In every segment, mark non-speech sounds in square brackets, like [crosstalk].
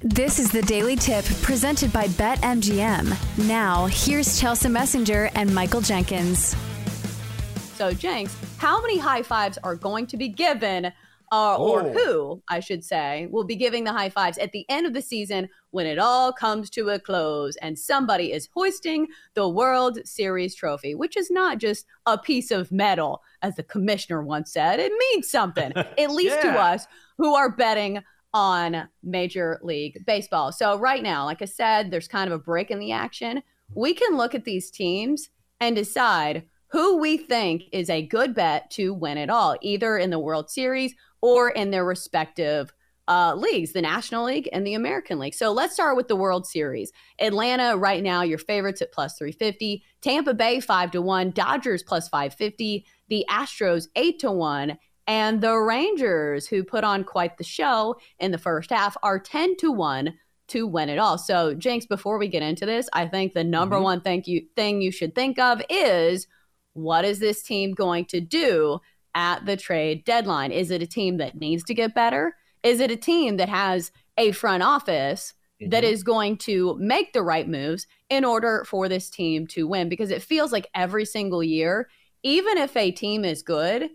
This is the Daily Tip presented by BetMGM. Now, here's Chelsa Messinger and Michael Jenkins. So, Jenks, how many high fives are going to be given, uh, or Oh. who, I should say, will be giving the high fives at the end of the season when it all comes to a close and somebody is hoisting the World Series trophy, which is not just a piece of metal, as the commissioner once said. It means something, [laughs] at least to us who are betting on Major League Baseball. So, right now, like I said, there's kind of a break in the action. We can look at these teams and decide who we think is a good bet to win it all, either in the World Series or in their respective uh, leagues, the National League and the American League. So let's start with the World Series. Atlanta, right now, your favorites at plus 350. Tampa Bay, 5 to 1. Dodgers, plus 550. The Astros, 8 to 1. And the Rangers, who put on quite the show in the first half, are 10 to 1 to win it all. So, Jenks, before we get into this, I think the number Mhm. one thing you thing you should think of is what is this team going to do at the trade deadline? Is it a team that needs to get better? Is it a team that has a front office that is going to make the right moves in order for this team to win? Because it feels like every single year, even if a team is good,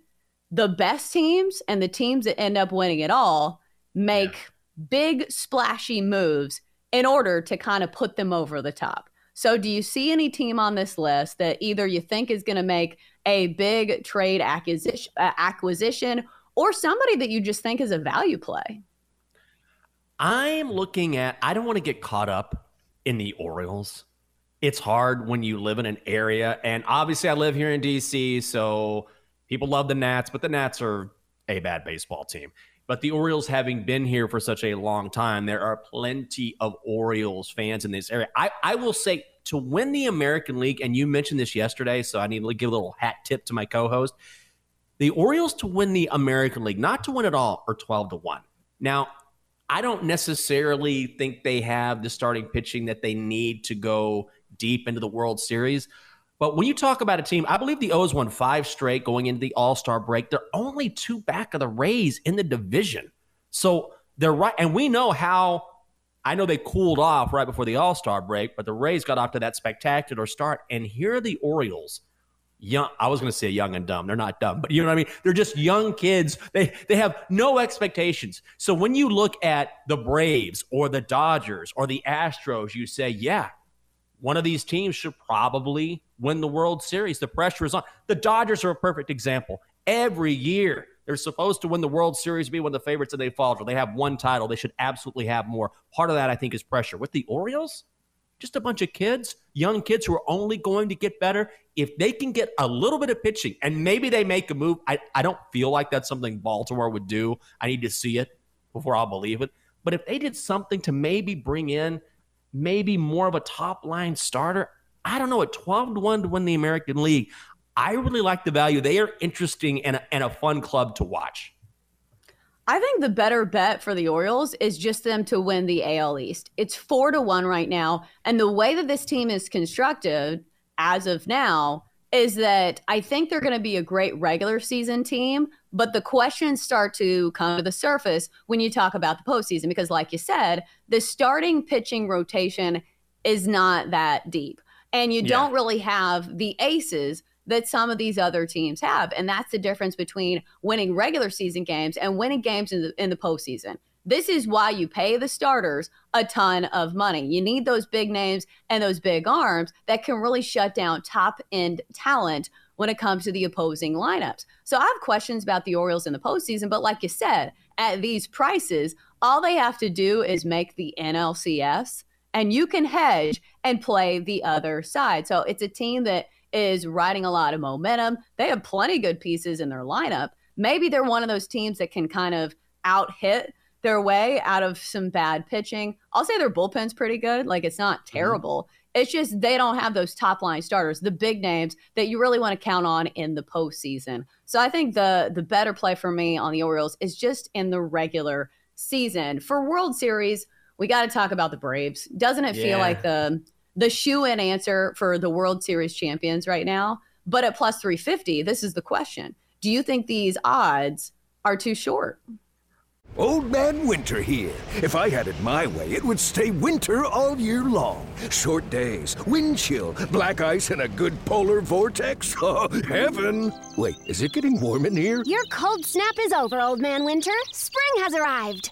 the best teams and the teams that end up winning it all make big splashy moves in order to kind of put them over the top. So, do you see any team on this list that either you think is going to make a big trade acquisition, uh, acquisition or somebody that you just think is a value play? I'm looking at, I don't want to get caught up in the Orioles. It's hard when you live in an area. And obviously, I live here in DC, so people love the Nats, but the Nats are a bad baseball team. But the Orioles, having been here for such a long time, there are plenty of Orioles fans in this area. I, I will say to win the American League, and you mentioned this yesterday, so I need to give a little hat tip to my co host. The Orioles to win the American League, not to win it all, are 12 to 1. Now, I don't necessarily think they have the starting pitching that they need to go deep into the World Series. But when you talk about a team, I believe the O's won five straight going into the All Star break. They're only two back of the Rays in the division. So they're right. And we know how, I know they cooled off right before the All Star break, but the Rays got off to that spectacular start. And here are the Orioles. Young, I was going to say young and dumb. They're not dumb, but you know what I mean. They're just young kids. They they have no expectations. So when you look at the Braves or the Dodgers or the Astros, you say, yeah, one of these teams should probably win the World Series. The pressure is on. The Dodgers are a perfect example. Every year, they're supposed to win the World Series, be one of the favorites, and they falter. They have one title. They should absolutely have more. Part of that, I think, is pressure. With the Orioles, just a bunch of kids, young kids who are only going to get better. If they can get a little bit of pitching and maybe they make a move, I, I don't feel like that's something Baltimore would do. I need to see it before I'll believe it. But if they did something to maybe bring in maybe more of a top line starter, I don't know, at 12 to 1 to win the American League, I really like the value. They are interesting and a, and a fun club to watch. I think the better bet for the Orioles is just them to win the AL East. It's four to one right now. And the way that this team is constructed as of now is that I think they're going to be a great regular season team. But the questions start to come to the surface when you talk about the postseason, because, like you said, the starting pitching rotation is not that deep. And you yeah. don't really have the aces that some of these other teams have. And that's the difference between winning regular season games and winning games in the, in the postseason. This is why you pay the starters a ton of money. You need those big names and those big arms that can really shut down top end talent when it comes to the opposing lineups. So I have questions about the Orioles in the postseason, but like you said, at these prices, all they have to do is make the NLCS and you can hedge and play the other side. So it's a team that is riding a lot of momentum. They have plenty good pieces in their lineup. Maybe they're one of those teams that can kind of out hit their way out of some bad pitching. I'll say their bullpen's pretty good. Like it's not mm-hmm. terrible. Mm-hmm. It's just they don't have those top line starters, the big names that you really want to count on in the postseason. So I think the the better play for me on the Orioles is just in the regular season. For World Series, we got to talk about the Braves. Doesn't it yeah. feel like the the shoe in answer for the World Series champions right now? But at plus 350, this is the question. Do you think these odds are too short? Old Man Winter here. If I had it my way, it would stay winter all year long. Short days, wind chill, black ice, and a good polar vortex. [laughs] Oh, heaven! Wait, is it getting warm in here? Your cold snap is over, Old Man Winter. Spring has arrived.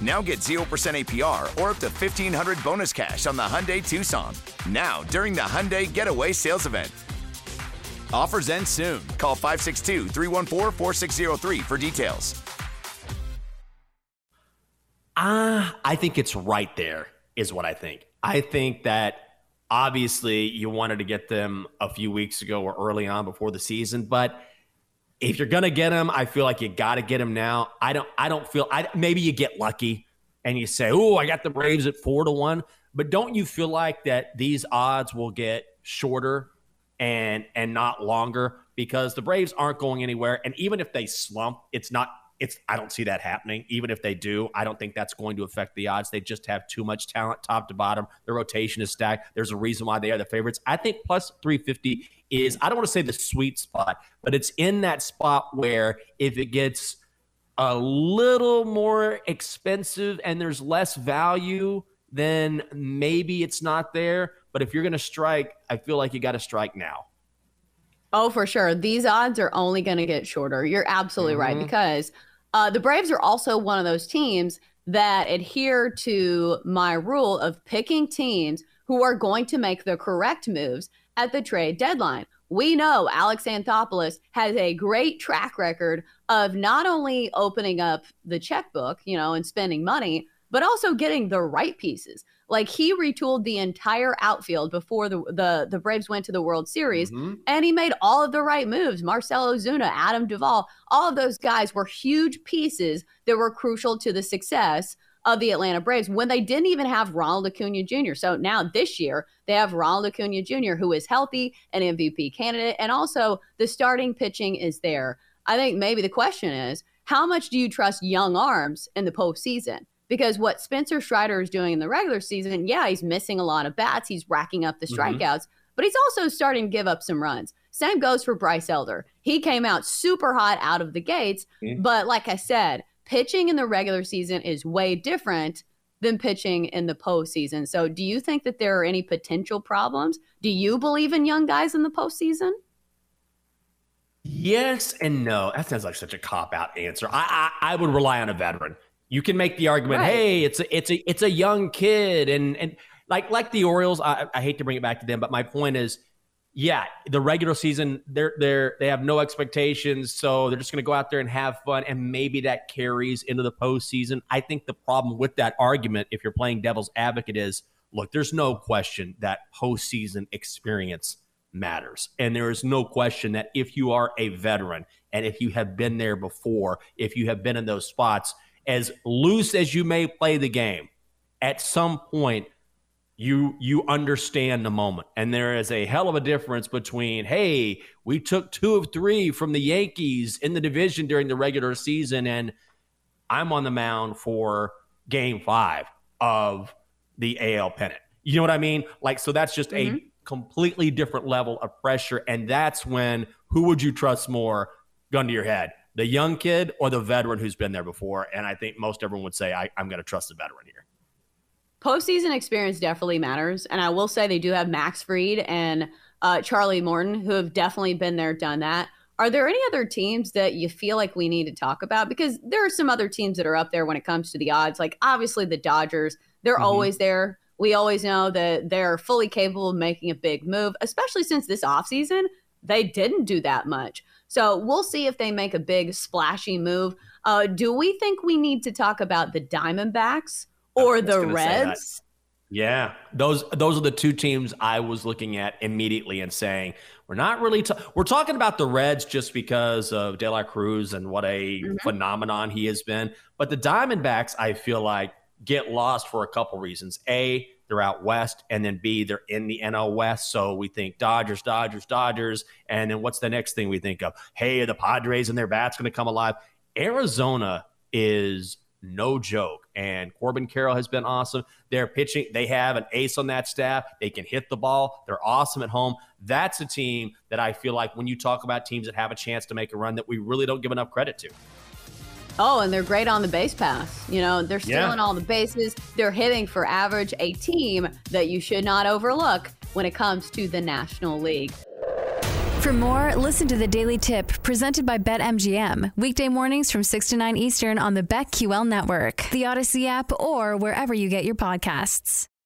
Now get 0% APR or up to 1500 bonus cash on the Hyundai Tucson. Now, during the Hyundai Getaway Sales Event. Offers end soon. Call 562 314 4603 for details. Ah, I think it's right there, is what I think. I think that obviously you wanted to get them a few weeks ago or early on before the season, but if you're gonna get them, I feel like you got to get them now. I don't. I don't feel. I maybe you get lucky and you say, "Oh, I got the Braves at four to one," but don't you feel like that these odds will get shorter and and not longer because the Braves aren't going anywhere, and even if they slump, it's not it's I don't see that happening. Even if they do, I don't think that's going to affect the odds. They just have too much talent top to bottom. The rotation is stacked. There's a reason why they are the favorites. I think plus 350 is I don't want to say the sweet spot, but it's in that spot where if it gets a little more expensive and there's less value, then maybe it's not there. But if you're going to strike, I feel like you got to strike now. Oh, for sure. These odds are only going to get shorter. You're absolutely mm-hmm. right because uh, the Braves are also one of those teams that adhere to my rule of picking teams who are going to make the correct moves at the trade deadline. We know Alex Anthopoulos has a great track record of not only opening up the checkbook, you know, and spending money, but also getting the right pieces. Like he retooled the entire outfield before the the, the Braves went to the World Series, mm-hmm. and he made all of the right moves. Marcell Ozuna, Adam Duvall, all of those guys were huge pieces that were crucial to the success of the Atlanta Braves when they didn't even have Ronald Acuna Jr. So now this year they have Ronald Acuna Jr., who is healthy, an MVP candidate, and also the starting pitching is there. I think maybe the question is how much do you trust young arms in the postseason? Because what Spencer Strider is doing in the regular season, yeah, he's missing a lot of bats, he's racking up the mm-hmm. strikeouts, mm-hmm. but he's also starting to give up some runs. Same goes for Bryce Elder. He came out super hot out of the gates, mm-hmm. but like I said, pitching in the regular season is way different than pitching in the postseason. So, do you think that there are any potential problems? Do you believe in young guys in the postseason? Yes and no. That sounds like such a cop out answer. I, I, I would rely on a veteran you can make the argument, right. hey, it's a, it's a it's a young kid, and and like like the Orioles. I, I hate to bring it back to them, but my point is, yeah, the regular season they're they're they have no expectations, so they're just going to go out there and have fun, and maybe that carries into the postseason. I think the problem with that argument, if you're playing devil's advocate, is look, there's no question that postseason experience matters, and there is no question that if you are a veteran and if you have been there before, if you have been in those spots as loose as you may play the game, at some point, you you understand the moment. And there is a hell of a difference between hey we took two of three from the yankees in the division during the regular season and i'm on the mound for game five of the al pennant. You know what i mean? Like so that's just mm-hmm. a completely different level of pressure and that's when who would you trust more gun to your head the young kid or the veteran who's been there before and i think most everyone would say I, i'm going to trust the veteran here postseason experience definitely matters. And I will say they do have Max Fried and uh, Charlie Morton, who have definitely been there, done that. Are there any other teams that you feel like we need to talk about? Because there are some other teams that are up there when it comes to the odds. Like obviously the Dodgers, they're mm-hmm. always there. We always know that they're fully capable of making a big move, especially since this offseason, they didn't do that much. So we'll see if they make a big splashy move. Uh, do we think we need to talk about the Diamondbacks? or the Reds. Yeah, those those are the two teams I was looking at immediately and saying we're not really ta- we're talking about the Reds just because of De La Cruz and what a mm-hmm. phenomenon he has been, but the Diamondbacks I feel like get lost for a couple reasons. A, they're out west, and then B, they're in the NL West, so we think Dodgers, Dodgers, Dodgers, and then what's the next thing we think of? Hey, the Padres and their bats going to come alive. Arizona is no joke. And Corbin Carroll has been awesome. They're pitching, they have an ace on that staff. They can hit the ball. They're awesome at home. That's a team that I feel like when you talk about teams that have a chance to make a run, that we really don't give enough credit to. Oh, and they're great on the base pass. You know, they're stealing yeah. all the bases. They're hitting for average, a team that you should not overlook when it comes to the National League. For more, listen to the Daily Tip presented by BetMGM. Weekday mornings from 6 to 9 Eastern on the BetQL network, the Audacy app, or wherever you get your podcasts.